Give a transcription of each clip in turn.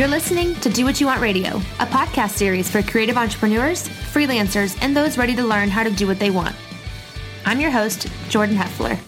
You're listening to Do What You Want Radio, a podcast series for creative entrepreneurs, freelancers, and those ready to learn how to do what they want. I'm your host, Jordan Heffler.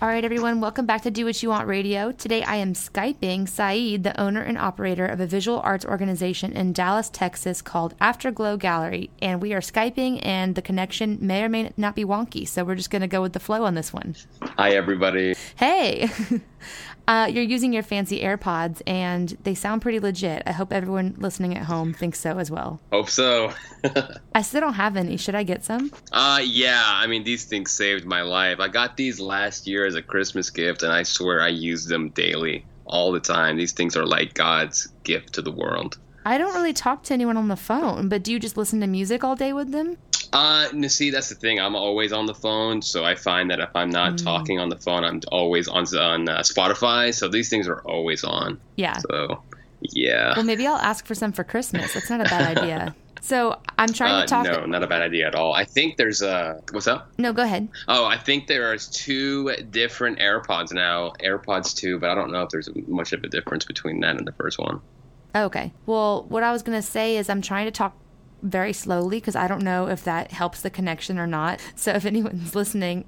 All right, everyone, welcome back to Do What You Want Radio. Today I am Skyping Saeed, the owner and operator of a visual arts organization in Dallas, Texas called Afterglow Gallery. And we are Skyping, and the connection may or may not be wonky. So we're just going to go with the flow on this one. Hi, everybody. Hey. Uh, you're using your fancy AirPods, and they sound pretty legit. I hope everyone listening at home thinks so as well. Hope so. I still don't have any. Should I get some? Uh, yeah. I mean, these things saved my life. I got these last year as a Christmas gift, and I swear I use them daily, all the time. These things are like God's gift to the world. I don't really talk to anyone on the phone, but do you just listen to music all day with them? Uh, see, that's the thing. I'm always on the phone, so I find that if I'm not mm. talking on the phone, I'm always on on uh, Spotify. So these things are always on. Yeah. So, yeah. Well, maybe I'll ask for some for Christmas. That's not a bad idea. So I'm trying uh, to talk. No, not a bad idea at all. I think there's a what's up? No, go ahead. Oh, I think there are two different AirPods now. AirPods two, but I don't know if there's much of a difference between that and the first one. Okay. Well, what I was gonna say is I'm trying to talk very slowly because I don't know if that helps the connection or not. So if anyone's listening,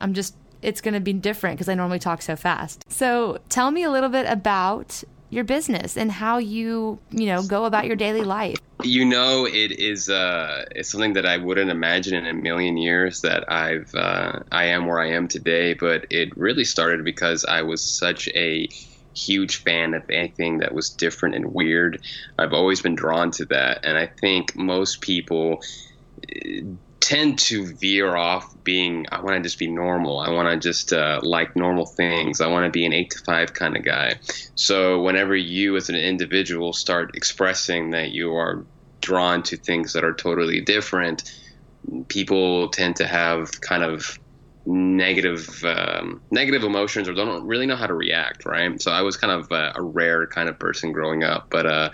I'm just, it's going to be different because I normally talk so fast. So tell me a little bit about your business and how you, you know, go about your daily life. You know, it is uh, it's something that I wouldn't imagine in a million years that I've uh, I am where I am today. But it really started because I was such a huge fan of anything that was different and weird. I've always been drawn to that, and I think most people uh, tend to veer off being i want to just be normal. I want to just uh, like normal things. I want to be an 8 to 5 kind of guy. So whenever you as an individual start expressing that you are drawn to things that are totally different people tend to have kind of negative um, negative emotions or don't really know how to react right? So i was kind of a, a rare kind of person growing up but uh,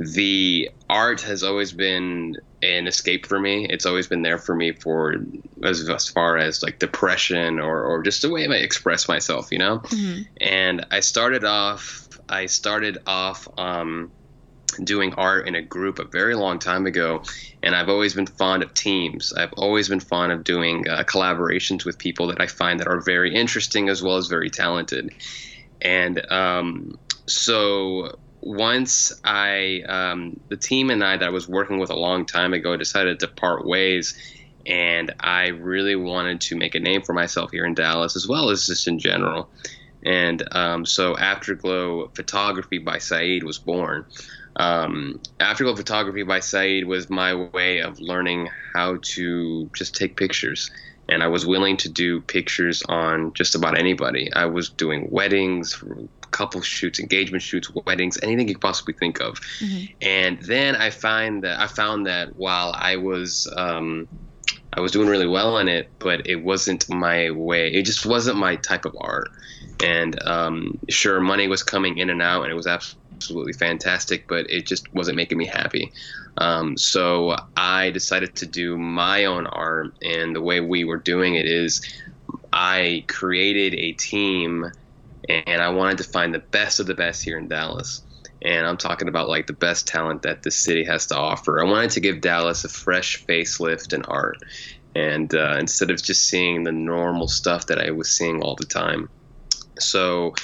the art has always been an escape for me. It's always been there for me for as, as far as like depression or, or just the way i express myself you know? Mm-hmm. and i started off i started off um, doing art in a group a very long time ago, and I've always been fond of teams. I've always been fond of doing uh, collaborations with people that I find that are very interesting as well as very talented. And um, so once I, um, the team and I that I was working with a long time ago decided to part ways, and I really wanted to make a name for myself here in Dallas as well as just in general. And um, so Afterglow Photography by Saeed was born. Um, Afterglow Photography by Saeed was my way of learning how to just take pictures. And I was willing to do pictures on just about anybody. I was doing weddings, couple shoots, engagement shoots, weddings, anything you could possibly think of. Mm-hmm. And then I find that I found that while I was um, I was doing really well in it, but it wasn't my way. It just wasn't my type of art. And um, sure, money was coming in and out, and it was absolutely absolutely fantastic, but it just wasn't making me happy. Um, so I decided to do my own art, and the way we were doing it is I created a team, and I wanted to find the best of the best here in Dallas. And I'm talking about like the best talent that the city has to offer. I wanted to give Dallas a fresh facelift in art, and uh, instead of just seeing the normal stuff that I was seeing all the time. So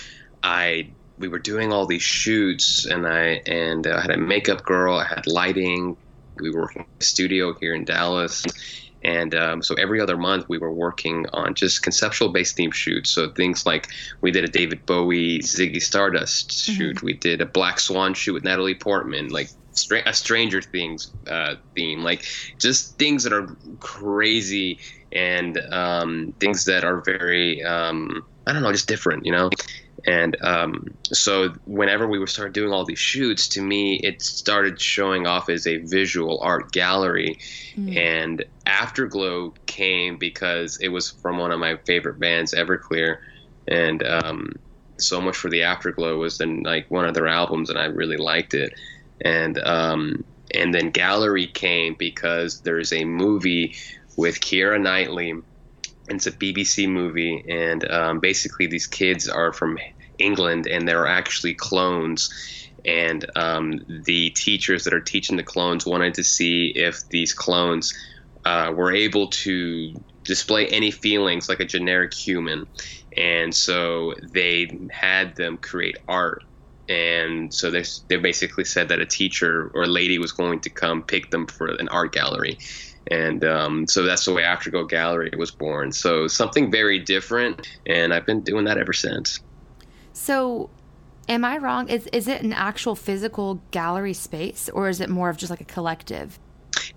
I we were doing all these shoots, and I and I had a makeup girl. I had lighting. We were working in a studio here in Dallas, and um, so every other month we were working on just conceptual based theme shoots. So things like we did a David Bowie Ziggy Stardust mm-hmm. shoot. We did a Black Swan shoot with Natalie Portman. Like a Stranger Things uh, theme, like just things that are crazy and um, things that are very, um, I don't know, just different, you know. And um, so whenever we started doing all these shoots, to me, it started showing off as a visual art gallery. Mm. And Afterglow came because it was from one of my favorite bands, Everclear. And um, so much for the Afterglow was then like one of their albums, and I really liked it. And um, and then Gallery came because there's a movie with Keira Knightley. It's a BBC movie, and um, basically these kids are from England, and they're actually clones. And um, the teachers that are teaching the clones wanted to see if these clones uh, were able to display any feelings like a generic human. And so they had them create art and so they they basically said that a teacher or a lady was going to come pick them for an art gallery, and um, so that's the way Afterglow Gallery was born. So something very different, and I've been doing that ever since. So, am I wrong? Is is it an actual physical gallery space, or is it more of just like a collective?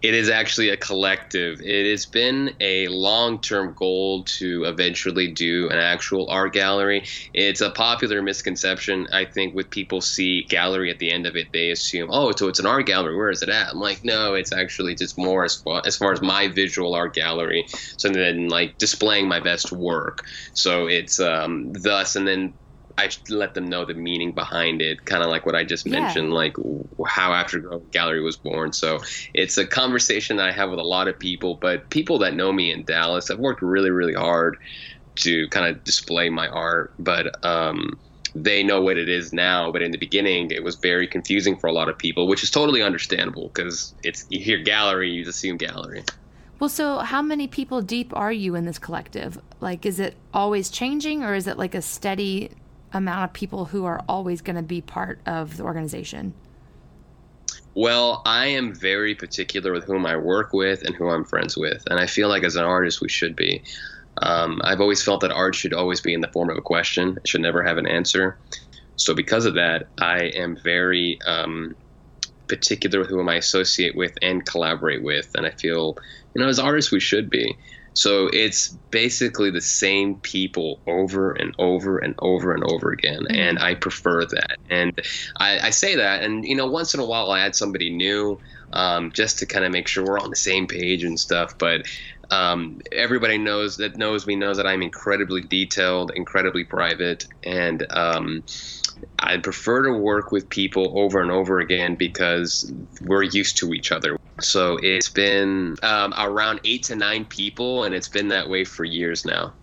it is actually a collective. It has been a long term goal to eventually do an actual art gallery. It's a popular misconception, I think, with people see gallery at the end of it, they assume, oh, so it's an art gallery. Where is it at? I'm like, no, it's actually just more as far as, far as my visual art gallery. So then, like, displaying my best work. So it's um, thus, and then I let them know the meaning behind it, kind of like what I just yeah. mentioned, like how Afterglow Gallery was born. So it's a conversation that I have with a lot of people, but people that know me in Dallas, I've worked really, really hard to kind of display my art, but um, they know what it is now. But in the beginning, it was very confusing for a lot of people, which is totally understandable because it's you hear gallery, you assume gallery. Well, so how many people deep are you in this collective? Like, is it always changing, or is it like a steady amount of people who are always going to be part of the organization? Well, I am very particular with whom I work with and who I'm friends with. And I feel like as an artist, we should be. Um, I've always felt that art should always be in the form of a question, it should never have an answer. So, because of that, I am very um, particular with whom I associate with and collaborate with. And I feel, you know, as artists, we should be. So it's basically the same people over and over and over and over again. Mm-hmm. And I prefer that. And I, I, say that, and you know, once in a while I add somebody new um, just to kind of make sure we're on the same page and stuff. But um, everybody knows that knows me knows that I'm incredibly detailed, incredibly private, and um, I prefer to work with people over and over again because we're used to each other. So it's been um, around eight to nine people, and it's been that way for years now.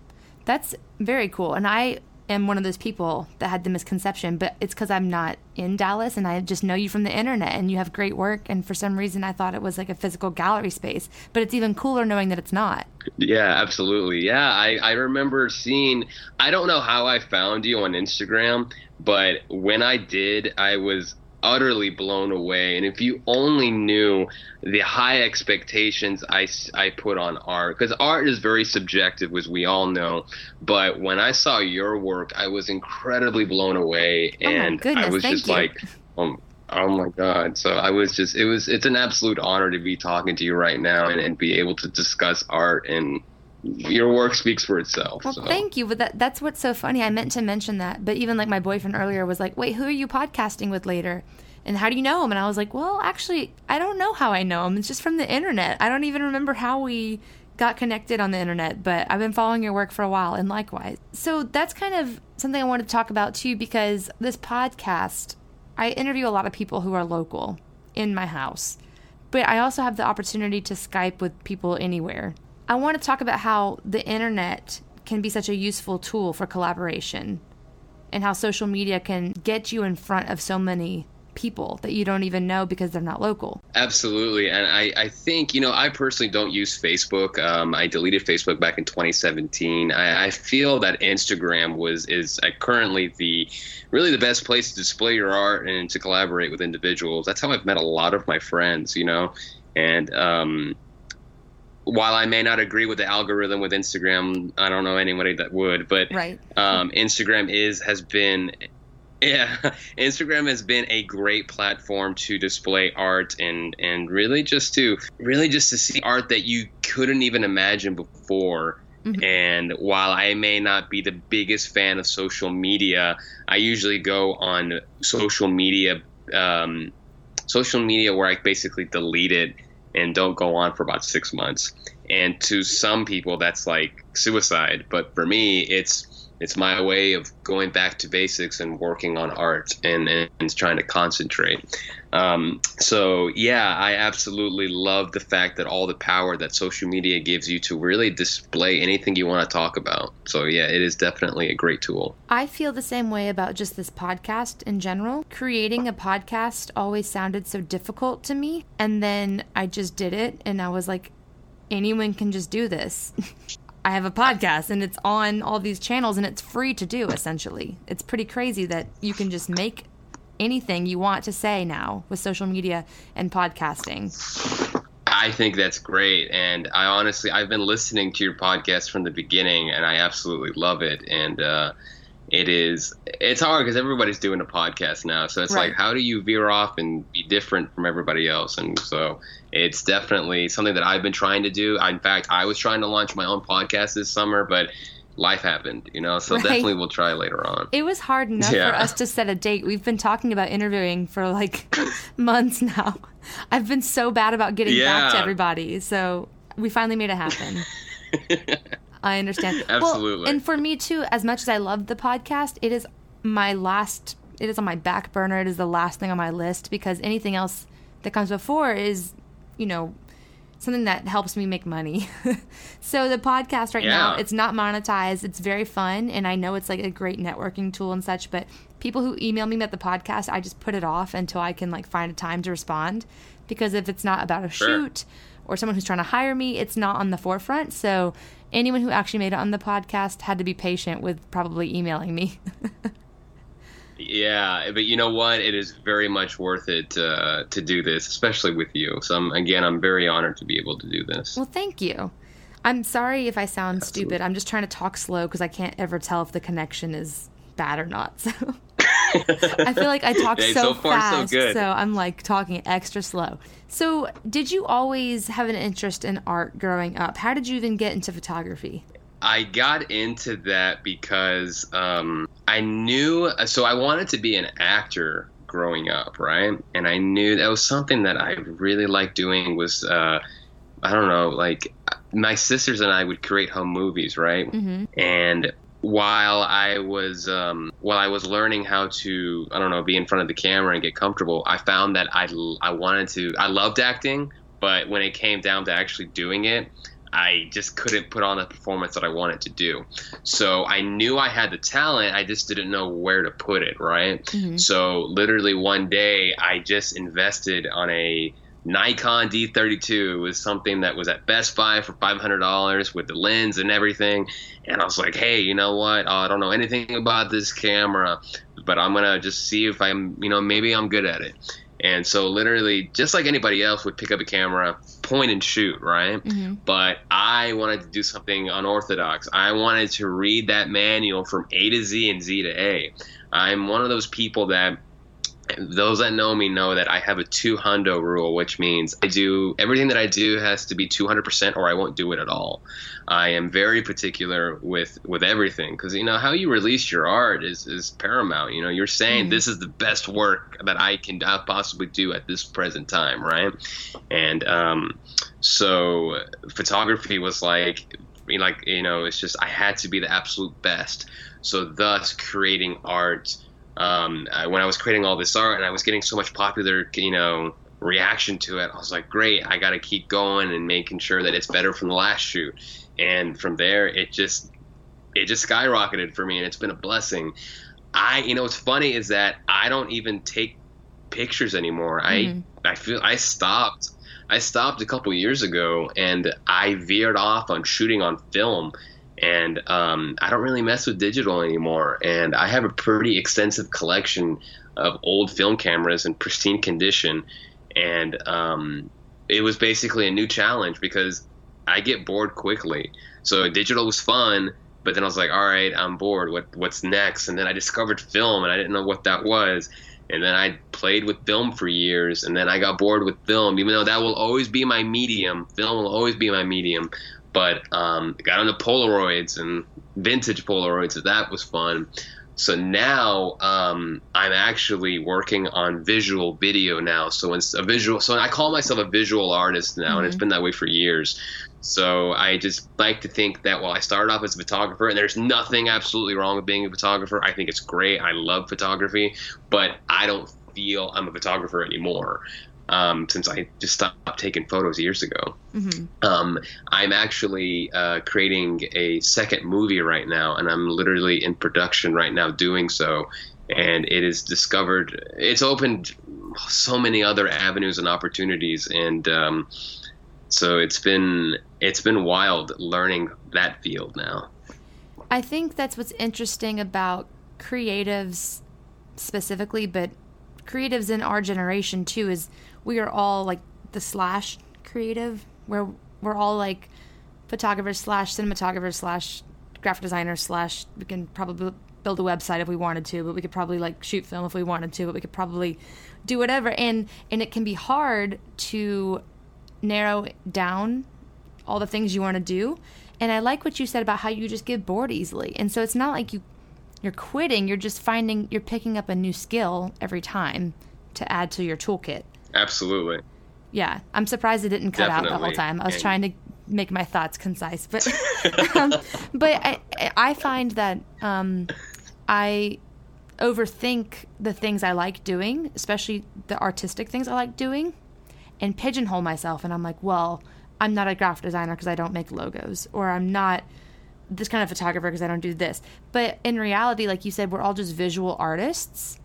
That's very cool. And I am one of those people that had the misconception, but it's because I'm not in Dallas and I just know you from the internet and you have great work. And for some reason, I thought it was like a physical gallery space, but it's even cooler knowing that it's not. Yeah, absolutely. Yeah, I, I remember seeing, I don't know how I found you on Instagram, but when I did, I was utterly blown away. And if you only knew the high expectations I, I put on art, because art is very subjective, as we all know. But when I saw your work, I was incredibly blown away. Oh and goodness, I was just you. like, um, Oh my God. So I was just, it was, it's an absolute honor to be talking to you right now and, and be able to discuss art and your work speaks for itself. Well, so. thank you. But that, that's what's so funny. I meant to mention that, but even like my boyfriend earlier was like, "Wait, who are you podcasting with later?" And how do you know him? And I was like, "Well, actually, I don't know how I know him. It's just from the internet. I don't even remember how we got connected on the internet, but I've been following your work for a while, and likewise. So that's kind of something I wanted to talk about too, because this podcast, I interview a lot of people who are local in my house, but I also have the opportunity to Skype with people anywhere. I want to talk about how the internet can be such a useful tool for collaboration and how social media can get you in front of so many people that you don't even know because they're not local. Absolutely. And I, I think, you know, I personally don't use Facebook. Um, I deleted Facebook back in 2017. I, I feel that Instagram was is uh, currently the really the best place to display your art and to collaborate with individuals. That's how I've met a lot of my friends, you know. And um, while I may not agree with the algorithm with Instagram, I don't know anybody that would, but right. um, Instagram is has been yeah, Instagram has been a great platform to display art and and really just to really just to see art that you couldn't even imagine before. Mm-hmm. And while I may not be the biggest fan of social media, I usually go on social media um, social media where I basically delete it and don't go on for about six months. And to some people, that's like suicide. But for me, it's it's my way of going back to basics and working on art and, and, trying to concentrate. Um, so yeah, I absolutely love the fact that all the power that social media gives you to really display anything you want to talk about. So yeah, it is definitely a great tool. I feel the same way about just this podcast in general. Creating a podcast always sounded so difficult to me, and then I just did it, and I was like, anyone can just do this. I have a podcast and it's on all these channels and it's free to do essentially. It's pretty crazy that you can just make anything you want to say now with social media and podcasting. I think that's great. And I honestly, I've been listening to your podcast from the beginning and I absolutely love it. And, uh, it is it's hard because everybody's doing a podcast now. So it's right. like how do you veer off and be different from everybody else? And so it's definitely something that i've been trying to do. In fact i was trying to launch my own podcast this summer but life happened you know? So right. definitely we'll try later on. It was hard enough yeah. for us to set a date. We've been talking about interviewing for like months now. I've been so bad about getting yeah. back to everybody. So we finally made it happen I understand. Absolutely. Well, and for me too, as much as I love the podcast, it is my last. It is on my back burner. It is the last thing on my list because anything else that comes before is, you know, something that helps me make money. so the podcast right yeah. now, it's not monetized. It's very fun, and I know it's like a great networking tool and such. But people who email me about the podcast, I just put it off until I can like find a time to respond. Because if it's not about a sure. shoot or someone who's trying to hire me, it's not on the forefront. So anyone who actually made it on the podcast had to be patient with probably emailing me. yeah, but you know what? It is very much worth it uh, to do this, especially with you. So I'm, again, I'm very honored to be able to do this. Well, thank you. I'm sorry if I sound Absolutely. stupid. I'm just trying to talk slow because I can't ever tell if the connection is bad or not. So I feel like I talk so, so far, fast, so, so, I'm like talking extra slow. So, did you always have an interest in art growing up? How did you even get into photography? I got into that because um, I knew, so I wanted to be an actor growing up, right? And I knew that was something that I really liked doing was, uh, I don't know, like my sisters and I would create home movies, right? Mm-hmm. And while I was um, while I was learning how to I don't know be in front of the camera and get comfortable, I found that I I wanted to I loved acting, but when it came down to actually doing it, I just couldn't put on the performance that I wanted to do. So I knew I had the talent, I just didn't know where to put it, right? Mm-hmm. So literally one day I just invested on a Nikon D32 was something that was at Best Buy for $500 with the lens and everything. And I was like, hey, you know what? Oh, I don't know anything about this camera, but I'm going to just see if I'm, you know, maybe I'm good at it. And so, literally, just like anybody else would pick up a camera, point and shoot, right? Mm-hmm. But I wanted to do something unorthodox. I wanted to read that manual from A to Z and Z to A. I'm one of those people that those that know me know that I have a two hundo rule, which means I do everything that I do has to be 200% or I won't do it at all. I am very particular with with everything because you know how you release your art is is paramount. You know, you're saying mm-hmm. this is the best work that I can possibly do at this present time, right? And um, so photography was like like you know it's just I had to be the absolute best. So thus creating art um, I, when I was creating all this art and I was getting so much popular, you know, reaction to it, I was like, great, I got to keep going and making sure that it's better from the last shoot. And from there, it just it just skyrocketed for me, and it's been a blessing. I, you know, what's funny is that I don't even take pictures anymore. Mm-hmm. I I feel I stopped. I stopped a couple years ago, and I veered off on shooting on film and um, I don't really mess with digital anymore. And I have a pretty extensive collection of old film cameras in pristine condition, and um, it was basically a new challenge because I get bored quickly. So digital was fun, but then I was like, all right, I'm bored. What what's next? And then I discovered film, and I didn't know what that was. And then I played with film for years, and then I got bored with film, even though that will always be my medium. Film will always be my medium but um, got into Polaroids and vintage Polaroids. So that was fun. So now um, I'm actually working on visual video now. So it's a visual. So I call myself a visual artist now, mm-hmm. and it's mm-hmm. been that way for years. So I just like to think that while I started off as a photographer, and there's nothing absolutely wrong with being a photographer. I think it's great. I love photography, but I don't feel I'm a photographer anymore um, since I just stopped taking photos years ago. Mm-hmm. Um, I'm actually uh, creating a second movie right now, and I'm literally in production right now doing so. And it is discovered, it's opened so many other avenues and opportunities, and um, so it's been it's been wild learning that field now. I think that's what's interesting about creatives specifically, but creatives in our generation too is we are all like the slash creative. Where we're all like photographers slash cinematographers slash graphic designers slash we can probably build a website if we wanted to but we could probably like shoot film if we wanted to but we could probably do whatever. And and it can be hard to narrow down all the things you want to do. And i like what you said about how you just get bored easily. And so it's not like you you're quitting you're just finding you're picking up a new skill every time to add to your toolkit Absolutely. Yeah, I'm surprised it didn't cut Definitely. out the whole time. I was and... trying to make my thoughts concise, but um, but I I find that um, I overthink the things I like doing, especially the artistic things I like doing, and pigeonhole myself. And I'm like, well, I'm not a graphic designer because I don't make logos, or I'm not this kind of photographer because I don't do this. But in reality, like you said, we're all just visual artists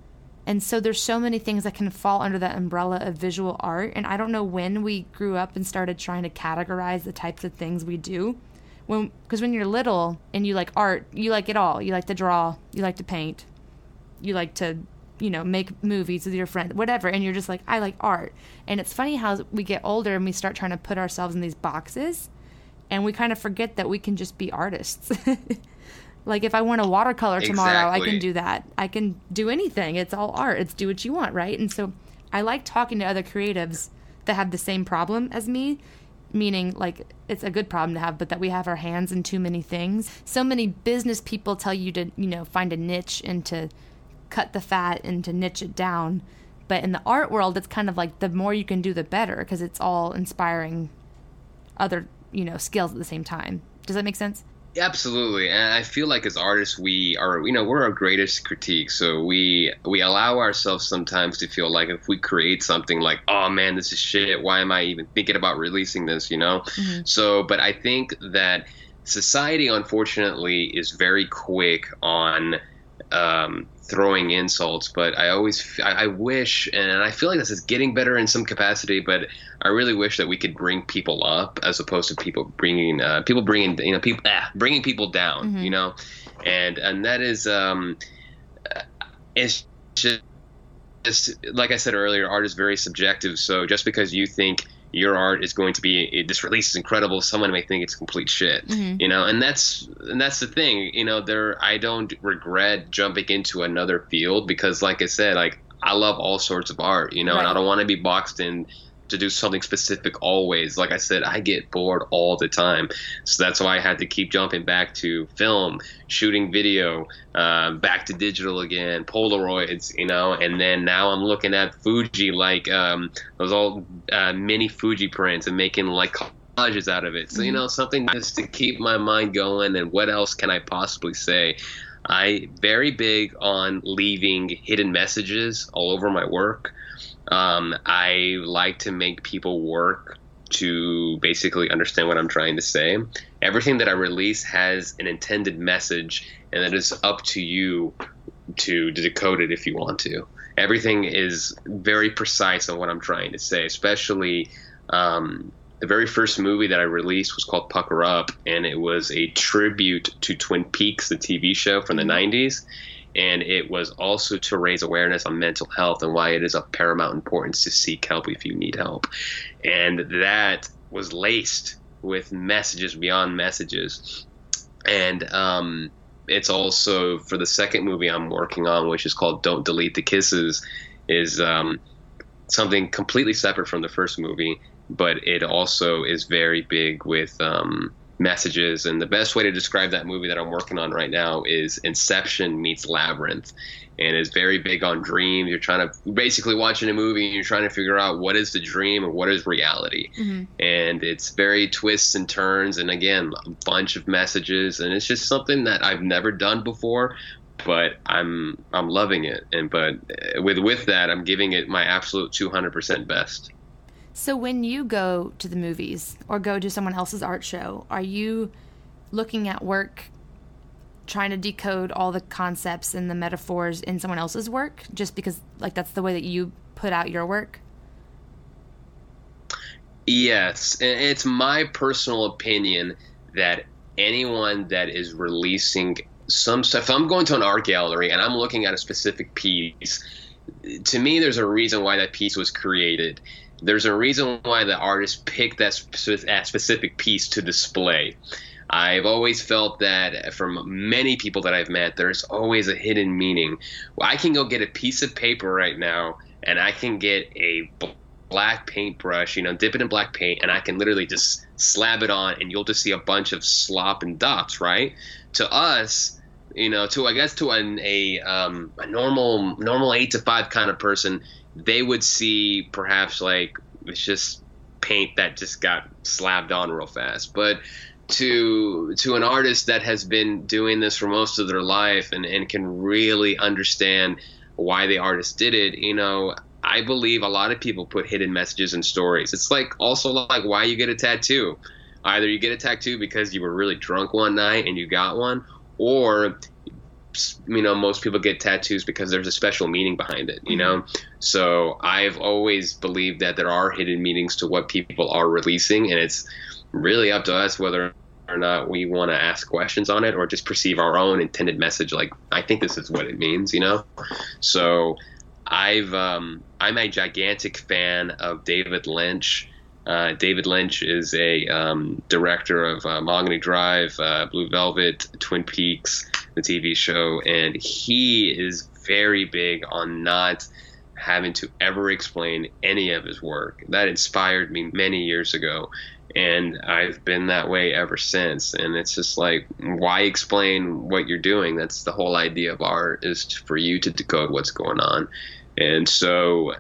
and so there's so many things that can fall under that umbrella of visual art. And I don't know when we grew up and started trying to categorize the types of things we do. When because when you're little and you like art, you like it all. You like to draw, you like to paint, you like to you know make movies with your friends whatever and you're just like i like art and it's funny how we get older and we start trying to put ourselves in these boxes and we kind of forget that we can just be artists Like if I want a watercolor tomorrow, exactly. I can do that. I can do anything. It's all art. It's do what you want, right? And so I like talking to other creatives that have the same problem as me, meaning like it's a good problem to have, but that we have our hands in too many things. So many business people tell you to, you know, find a niche and to cut the fat and to niche it down. But in the art world, it's kind of like the more you can do, the better because it's all inspiring other, you know, skills at the same time. Does that make sense? Absolutely, and I feel like as artists, we are, you know, we're our greatest critique. So we we allow ourselves sometimes to feel like if we create something like, oh man, this is shit. Why am I even thinking about releasing this? You know. Mm-hmm. So, but I think that society, unfortunately, is very quick on um, throwing insults, but I always I, I, wish, and I feel like this is getting better in some capacity, but I really wish that we could bring people up as opposed to people bringing uh, people bringing you know people ah, bringing people down, mm-hmm. you know, and and that is um, it's just, just like I said earlier, art is very subjective. So just because you think your art is going to be this release is incredible someone may think it's complete shit mm-hmm. you know and that's and that's the thing you know there i don't regret jumping into another field because like i said like i love all sorts of art you know right. and i don't want to be boxed in to do something specific always. Like I said, I get bored all the time. So that's why I had to keep jumping back to film, shooting video, uh, back to digital again, Polaroids, you know, and then now I'm looking at Fuji, like um, those old uh, mini Fuji prints and making like collages out of it. So, you mm-hmm. know, something just to keep my mind going and what else can I possibly say? I very big on leaving hidden messages all over my work. Um, I like to make people work to basically understand what I'm trying to say. Everything that I release has an intended message, and it is up to you to decode it if you want to. Everything is very precise on what I'm trying to say, especially. Um, the very first movie that I released was called Pucker Up, and it was a tribute to Twin Peaks, the TV show from the 90s. And it was also to raise awareness on mental health and why it is of paramount importance to seek help if you need help. And that was laced with messages beyond messages. And um, it's also for the second movie I'm working on, which is called Don't Delete the Kisses, is um, something completely separate from the first movie, but it also is very big with um, messages. And the best way to describe that movie that I'm working on right now is Inception meets Labyrinth. And it's very big on dreams. You're trying to basically watching a movie and you're trying to figure out what is the dream and what is reality. Mm-hmm. And it's very twists and turns. And again, a bunch of messages. And it's just something that I've never done before, but I'm I'm loving it. And but with with that, I'm giving it my absolute 200% best. So when you go to the movies or go to someone else's art show, are you looking at work trying to decode all the concepts and the metaphors in someone else's work just because like that's the way that you put out your work? Yes, it's my personal opinion that anyone that is releasing some stuff, if I'm going to an art gallery and I'm looking at a specific piece, to me, there's a reason why that piece was created there's a reason why the artist picked that specific piece to display. I've always felt that from many people that I've met, there's always a hidden meaning. Well, I can go get a piece of paper right now and I can get a black paintbrush, you know, dip it in black paint, and I can literally just slab it on, and you'll just see a bunch of slop and dots, right? To us, you know, to I guess to an, a um, a normal normal eight to five kind of person, they would see perhaps like it's just paint that just got slapped on real fast. But to to an artist that has been doing this for most of their life and, and can really understand why the artist did it, you know, I believe a lot of people put hidden messages in stories. It's like also like why you get a tattoo. Either you get a tattoo because you were really drunk one night and you got one, or you know most people get tattoos because there's a special meaning behind it you know? Mm-hmm. so i've always believed that there are hidden meanings to what people are releasing and it's really up to us whether or not we want to ask questions on it or just perceive our own intended message like i think this is what it means you know? So i've um, i'm a gigantic fan of david lynch. Uh, David Lynch is a um, director of uh, Mulholland Drive, uh, Blue Velvet, Twin Peaks, the TV show, and he is very big on not having to ever explain any of his work. That inspired me many years ago, and I've been that way ever since. And it's just like, why explain what you're doing? That's the whole idea of art is for you to decode what's going on. And so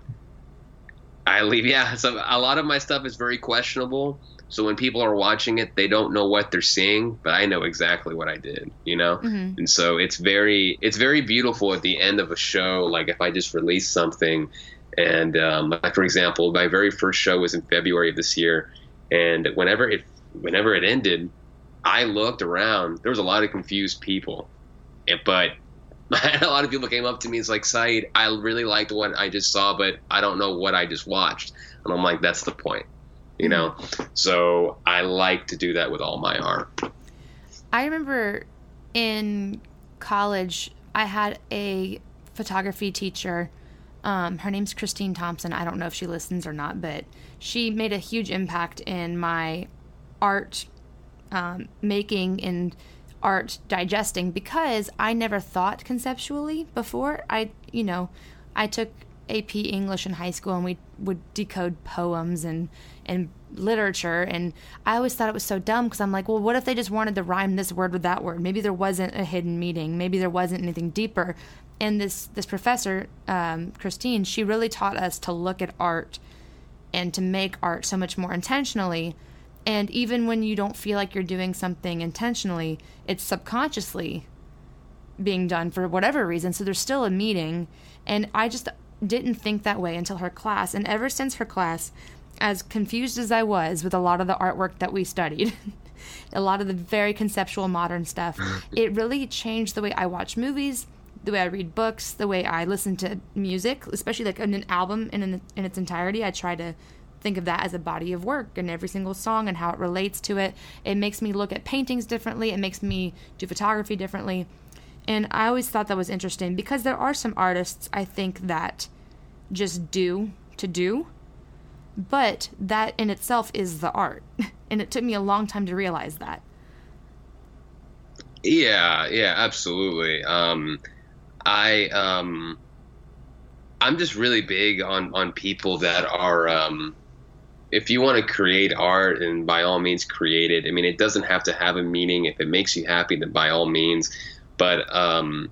I leave. Yeah, so a lot of my stuff is very questionable. So when people are watching it, they don't know what they're seeing, but I know exactly what I did, you know. Mm-hmm. And so it's very it's very beautiful at the end of a show. Like if I just release something, and um, like for example, my very first show was in February of this year, and whenever it whenever it ended, I looked around. There was a lot of confused people, but a lot of people came up to me. It's like, Saeed, I really liked what I just saw, but I don't know what I just watched. And I'm like, that's the point, you know? So I like to do that with all my art. I remember in college, I had a photography teacher. Um, her name's Christine Thompson. I don't know if she listens or not, but she made a huge impact in my art um, making and art digesting because I never thought conceptually before. I, you know, I took AP English in high school and we would decode poems and and literature and I always thought it was so dumb because I'm like, well, what if they just wanted to rhyme this word with that word? Maybe there wasn't a hidden meaning. Maybe there wasn't anything deeper. And this this professor, um, Christine, she really taught us to look at art and to make art so much more intentionally and even when you don't feel like you're doing something intentionally, it's subconsciously being done for whatever reason. So there's still a meeting. And I just didn't think that way until her class. And ever since her class, as confused as I was with a lot of the artwork that we studied, a lot of the very conceptual modern stuff, it really changed the way I watch movies, the way I read books, the way I listen to music, especially like in an album in, in its entirety. I try to think of that as a body of work and every single song and how it relates to it. It makes me look at paintings differently. It makes me do photography differently. And I always thought that was interesting because there are some artists I think that just do to do, but that in itself is the art. and it took me a long time to realize that. Yeah, yeah, absolutely. Um, I um, I'm just really big on on people that are um, if you want to create art, and by all means create it. I mean, it doesn't have to have a meaning. If it makes you happy, then by all means. But um,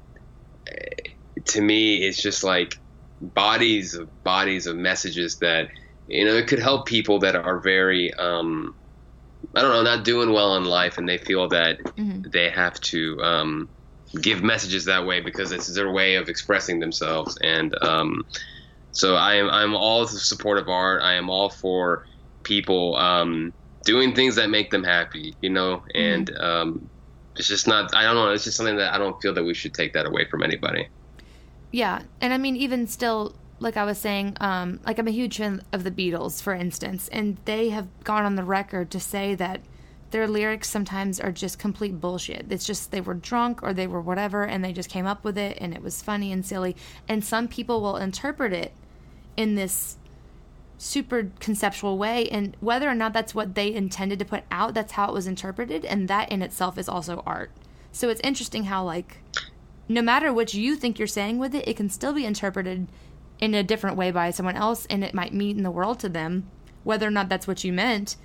to me, it's just like bodies of bodies of messages that you know it could help people that are very um, I don't know, not doing well in life, and they feel that mm-hmm. they have to um, give messages that way because it's their way of expressing themselves. And um, so I am I'm all the support of art. I am all for people um, doing things that make them happy, you know, mm-hmm. and mm-hmm. it's just not. I don't know. It's just something that I don't feel that we should take that away from anybody. Yeah, and I mean, even still, like I was saying, um, like I'm a huge fan of the Beatles, for instance, and they have gone on the record to say that their lyrics sometimes are just complete bullshit. It's just they were drunk or they were whatever and they just came up with it and it was funny and silly. And some people will interpret it in this super conceptual way and whether or not that's what they intended to put out, that's how it was interpreted and that in itself is also art. So it's interesting how like no matter what you think you're saying with it, it can still be interpreted in a different way by someone else and it might mean the world to them whether or not that's what you meant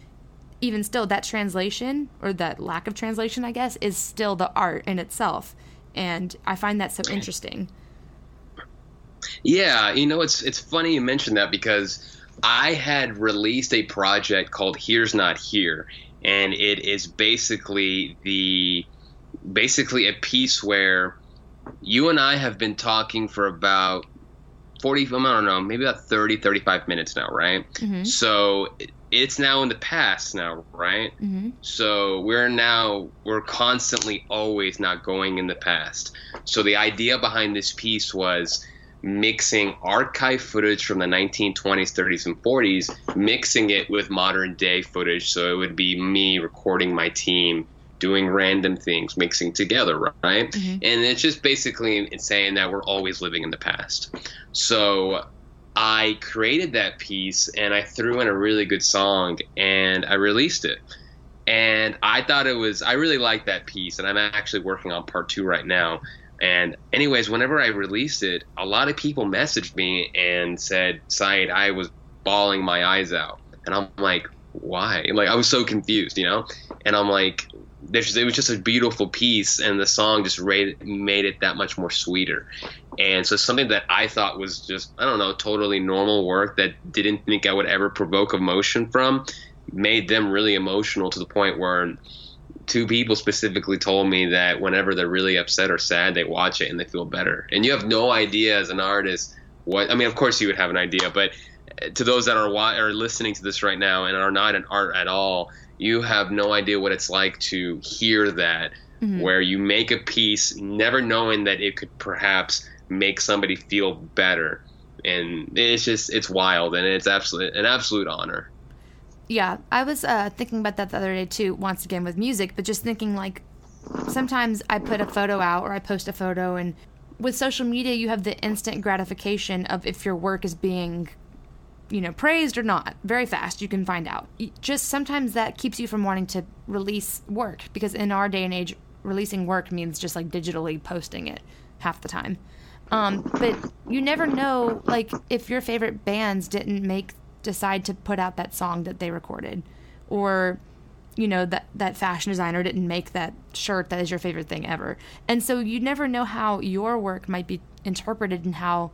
even still, that translation or that lack of translation, I guess, is still the art in itself. And I find that so interesting. Yeah, you know, it's it's funny you mentioned that because I had released a project called Here's Not Here, and it is basically the basically a piece where you and I have been talking for about 40 I don't know, maybe about 30 35 minutes now, right? Mm-hmm. So it's now in the past now, right? Mm-hmm. So we're now we're constantly always not going in the past. So the idea behind this piece was mixing archive footage from the 1920s, 30s, and 40s, mixing it with modern day footage. So it would be me recording my team doing random things, mixing together, right? Mm-hmm. And it's just basically saying that we're always living in the past. So I created that piece and I threw in a really good song and I released it. And I thought it was, I really liked that piece. And I'm actually working on part two right now. And, anyways, whenever I released it, a lot of people messaged me and said, Saeed, I was bawling my eyes out. And I'm like, why? Like, I was so confused, you know? And I'm like, there's, it was just a beautiful piece, and the song just made it that much more sweeter. And so something that I thought was just I don't know totally normal work that didn't think I would ever provoke emotion from made them really emotional to the point where two people specifically told me that whenever they're really upset or sad they watch it and they feel better. And you have no idea as an artist what I mean of course you would have an idea but to those that are are listening to this right now and are not an art at all you have no idea what it's like to hear that mm-hmm. where you make a piece never knowing that it could perhaps make somebody feel better and it's just it's wild and it's absolute an absolute honor yeah i was uh, thinking about that the other day too once again with music but just thinking like sometimes i put a photo out or i post a photo and with social media you have the instant gratification of if your work is being you know praised or not very fast you can find out just sometimes that keeps you from wanting to release work because in our day and age releasing work means just like digitally posting it half the time um, but you never know, like, if your favorite bands didn't make decide to put out that song that they recorded, or you know that that fashion designer didn't make that shirt that is your favorite thing ever. And so you never know how your work might be interpreted and how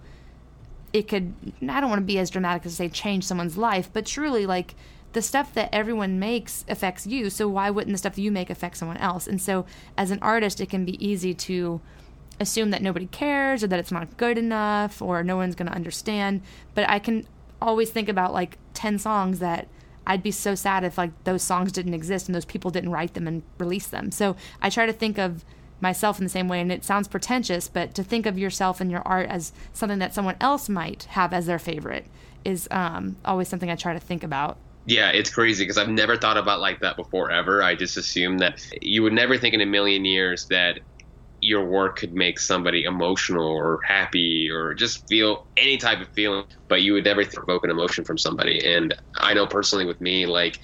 it could. I don't want to be as dramatic as say change someone's life, but truly, like the stuff that everyone makes affects you. So why wouldn't the stuff you make affect someone else? And so as an artist, it can be easy to assume that nobody cares or that it's not good enough or no one's going to understand. But I can always think about like 10 songs that I'd be so sad if like those songs didn't exist and those people didn't write them and release them. So I try to think of myself in the same way and it sounds pretentious, but to think of yourself and your art as something that someone else might have as their favorite is um, always something I try to think about. Yeah, it's crazy because I've never thought about like that before ever. I just assumed that you would never think in a million years that your work could make somebody emotional or happy or just feel any type of feeling, but you would never provoke an emotion from somebody. And I know personally with me, like,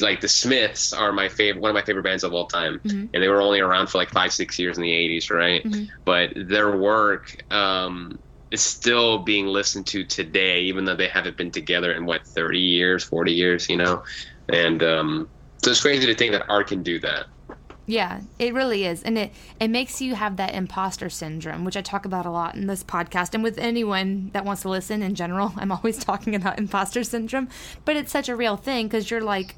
like the Smiths are my favorite, one of my favorite bands of all time, mm-hmm. and they were only around for like five, six years in the '80s, right? Mm-hmm. But their work, um, is still being listened to today, even though they haven't been together in what 30 years, 40 years, you know. And um, so it's crazy to think that art can do that. Yeah, it really is. And it, it makes you have that imposter syndrome, which I talk about a lot in this podcast. And with anyone that wants to listen in general, I'm always talking about imposter syndrome. But it's such a real thing because you're like,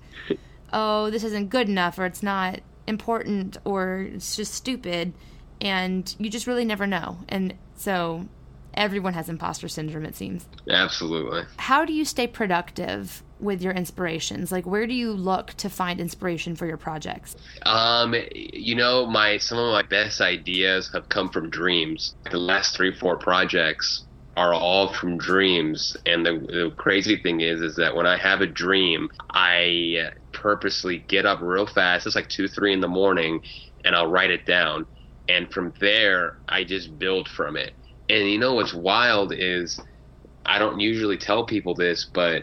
oh, this isn't good enough, or it's not important, or it's just stupid. And you just really never know. And so everyone has imposter syndrome, it seems. Absolutely. How do you stay productive with your inspirations? Like, where do you look to find inspiration for your projects? Um, you know, my some of my best ideas have come from dreams. The last three, four projects are all from dreams, and the, the crazy thing is, is that when I have a dream, I purposely get up real fast. It's like two, three in the morning, and I'll write it down, and from there, I just build from it. And you know what's wild is, I don't usually tell people this, but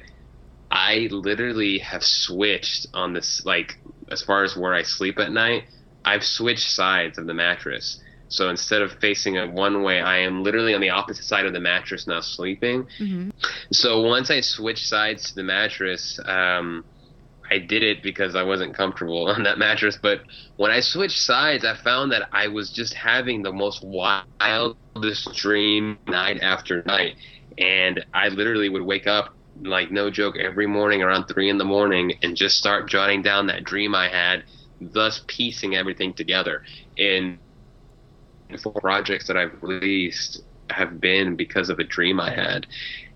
I literally have switched on this, like, as far as where I sleep at night, I've switched sides of the mattress. So instead of facing it one way, I am literally on the opposite side of the mattress now sleeping. Mm-hmm. So once I switch sides to the mattress, um, I did it because I wasn't comfortable on that mattress. But when I switched sides, I found that I was just having the most wildest dream night after night. And I literally would wake up like no joke, every morning around three in the morning and just start jotting down that dream I had, thus piecing everything together. And four projects that I've released have been because of a dream I had.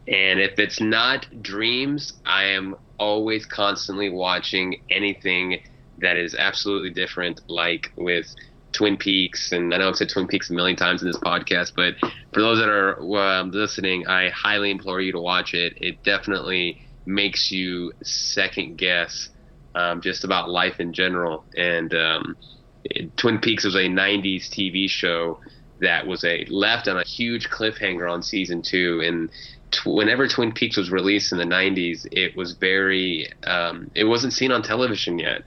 And if it's not dreams, I am always constantly watching anything that is absolutely different, like with Twin Peaks, and I know I've said Twin Peaks a million times in this podcast, but for those that are um, listening, I highly implore you to watch it. It definitely makes you second guess um, just about life in general. And um, it, Twin Peaks was a '90s TV show that was a left on a huge cliffhanger on season two, and whenever Twin Peaks was released in the 90s, it was very, um, it wasn't seen on television yet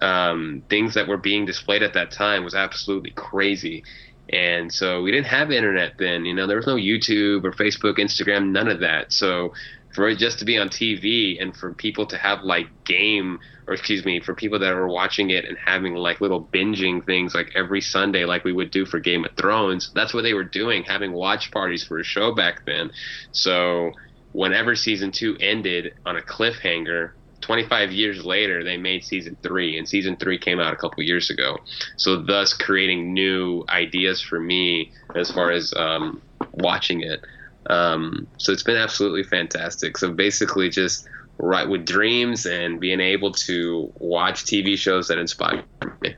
um, things that were being displayed at that time was absolutely crazy. And so we didn't have internet then. You know, there was no YouTube or Facebook, Instagram, none of that. So for it just to be on TV and for people to have like game or excuse me, for people that were watching it and having like little binging things like every Sunday, like we would do for Game of Thrones, that's what they were doing, having watch parties for a show back then. So whenever season two ended on a cliffhanger, 25 years later, they made season three, and season three came out a couple years ago. So, thus creating new ideas for me as far as um, watching it. Um, so, it's been absolutely fantastic. So, basically, just right with dreams and being able to watch TV shows that inspire me.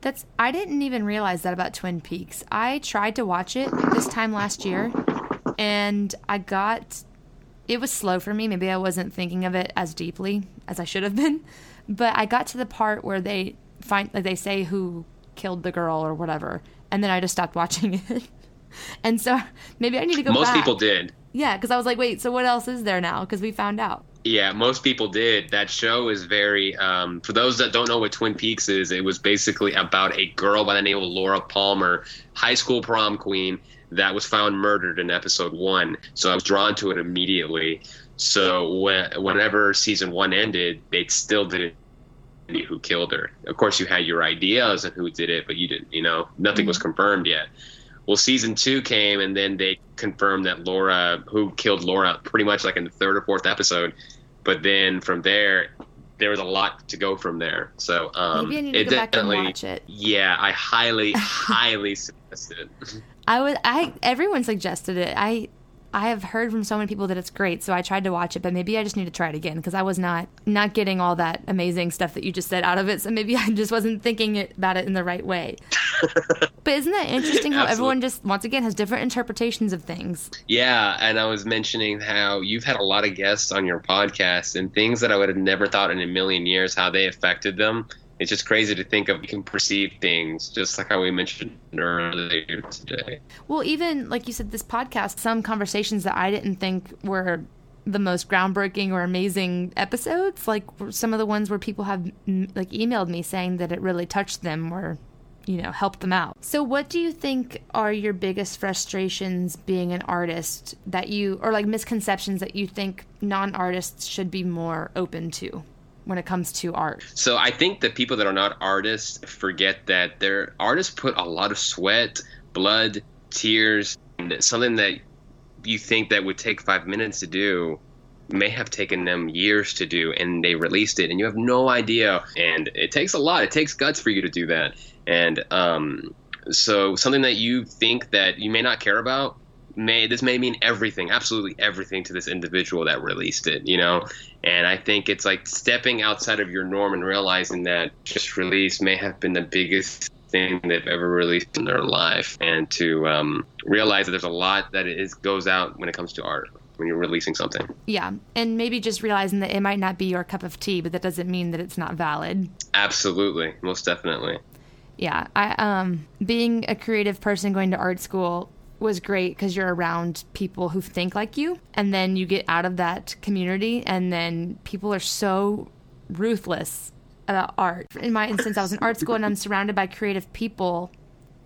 That's I didn't even realize that about Twin Peaks. I tried to watch it this time last year and I got it was slow for me. Maybe I wasn't thinking of it as deeply as I should have been. But I got to the part where they find like they say who killed the girl or whatever, and then I just stopped watching it. and so maybe I need to go. Back. Most back. people did. Yeah, because I was like, wait, so what else is there now? Because we found out. Yeah, most people did. That show is very. Um, for those that don't know what Twin Peaks is, it was basically about a girl by the name of Laura Palmer, high school prom queen that was found murdered in episode one. So I was drawn to it immediately. So when, whenever season one ended, they still didn't know who killed her. Of course, you had your ideas on who did it, but you didn't. You know, nothing mm-hmm. was confirmed yet. Well, season two came, and then they confirmed that Laura, who killed Laura, pretty much like in the third or fourth episode. But then from there, there was a lot to go from there. So um, maybe I need to go back and watch it. Yeah, I highly, highly suggest it. I would. I everyone suggested it. I I have heard from so many people that it's great, so I tried to watch it, but maybe I just need to try it again because I was not not getting all that amazing stuff that you just said out of it. So maybe I just wasn't thinking it, about it in the right way. but isn't that interesting how everyone just once again has different interpretations of things? Yeah, and I was mentioning how you've had a lot of guests on your podcast and things that I would have never thought in a million years how they affected them it's just crazy to think of you can perceive things just like how we mentioned earlier today. Well, even like you said, this podcast, some conversations that I didn't think were the most groundbreaking or amazing episodes, like some of the ones where people have like emailed me saying that it really touched them, or you know, helped them out. So, what do you think are your biggest frustrations being an artist that you, or like misconceptions that you think non artists should be more open to? When it comes to art, so I think that people that are not artists forget that their artists put a lot of sweat, blood, tears, and something that you think that would take five minutes to do may have taken them years to do and they released it and you have no idea. And it takes a lot. It takes guts for you to do that. And um, so something that you think that you may not care about may this may mean everything absolutely everything to this individual that released it you know and i think it's like stepping outside of your norm and realizing that just release may have been the biggest thing they've ever released in their life and to um, realize that there's a lot that is goes out when it comes to art when you're releasing something. Yeah, and maybe just realizing that it might not be your cup of tea, but that doesn't mean that it's not valid. Absolutely, most definitely. Yeah, I um being a creative person going to art school was great because you're around people who think like you, and then you get out of that community, and then people are so ruthless about art. In my instance, I was in art school and I'm surrounded by creative people.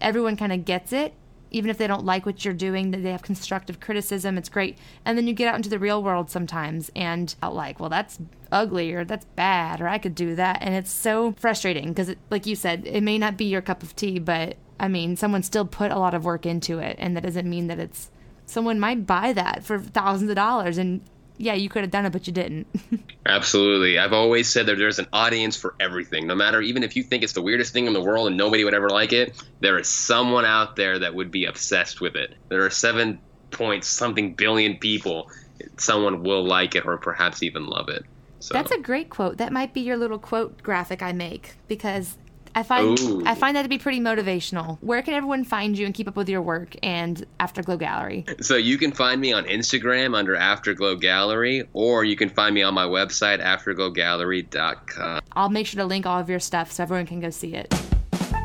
Everyone kind of gets it even if they don't like what you're doing, they have constructive criticism. It's great. And then you get out into the real world sometimes and like, well, that's ugly or that's bad or I could do that. And it's so frustrating because, like you said, it may not be your cup of tea, but I mean, someone still put a lot of work into it. And that doesn't mean that it's someone might buy that for thousands of dollars and yeah, you could have done it, but you didn't. Absolutely. I've always said that there's an audience for everything. No matter, even if you think it's the weirdest thing in the world and nobody would ever like it, there is someone out there that would be obsessed with it. There are seven point something billion people. Someone will like it or perhaps even love it. So. That's a great quote. That might be your little quote graphic I make because I find Ooh. I find that to be pretty motivational. Where can everyone find you and keep up with your work and Afterglow Gallery? So you can find me on Instagram under Afterglow Gallery, or you can find me on my website afterglowgallery.com. I'll make sure to link all of your stuff so everyone can go see it.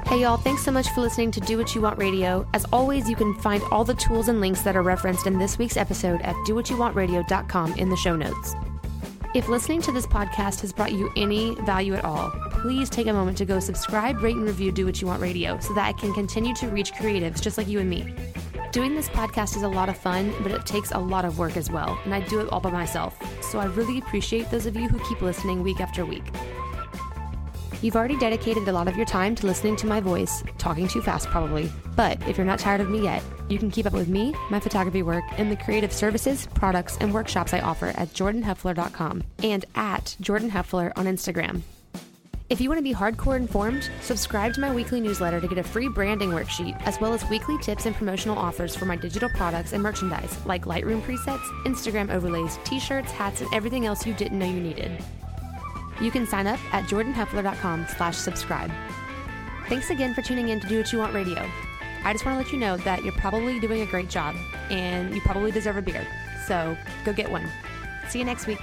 Hey y'all, thanks so much for listening to Do What You Want Radio. As always, you can find all the tools and links that are referenced in this week's episode at dowhatyouwantradio.com in the show notes. If listening to this podcast has brought you any value at all, please take a moment to go subscribe, rate, and review Do What You Want Radio so that I can continue to reach creatives just like you and me. Doing this podcast is a lot of fun, but it takes a lot of work as well, and I do it all by myself. So I really appreciate those of you who keep listening week after week. You've already dedicated a lot of your time to listening to my voice, talking too fast probably. But if you're not tired of me yet, you can keep up with me, my photography work, and the creative services, products, and workshops I offer at jordanheffler.com and at jordanheffler on Instagram. If you want to be hardcore informed, subscribe to my weekly newsletter to get a free branding worksheet, as well as weekly tips and promotional offers for my digital products and merchandise, like Lightroom presets, Instagram overlays, t shirts, hats, and everything else you didn't know you needed. You can sign up at jordanheffler.com slash subscribe. Thanks again for tuning in to Do What You Want Radio. I just want to let you know that you're probably doing a great job and you probably deserve a beer. So go get one. See you next week.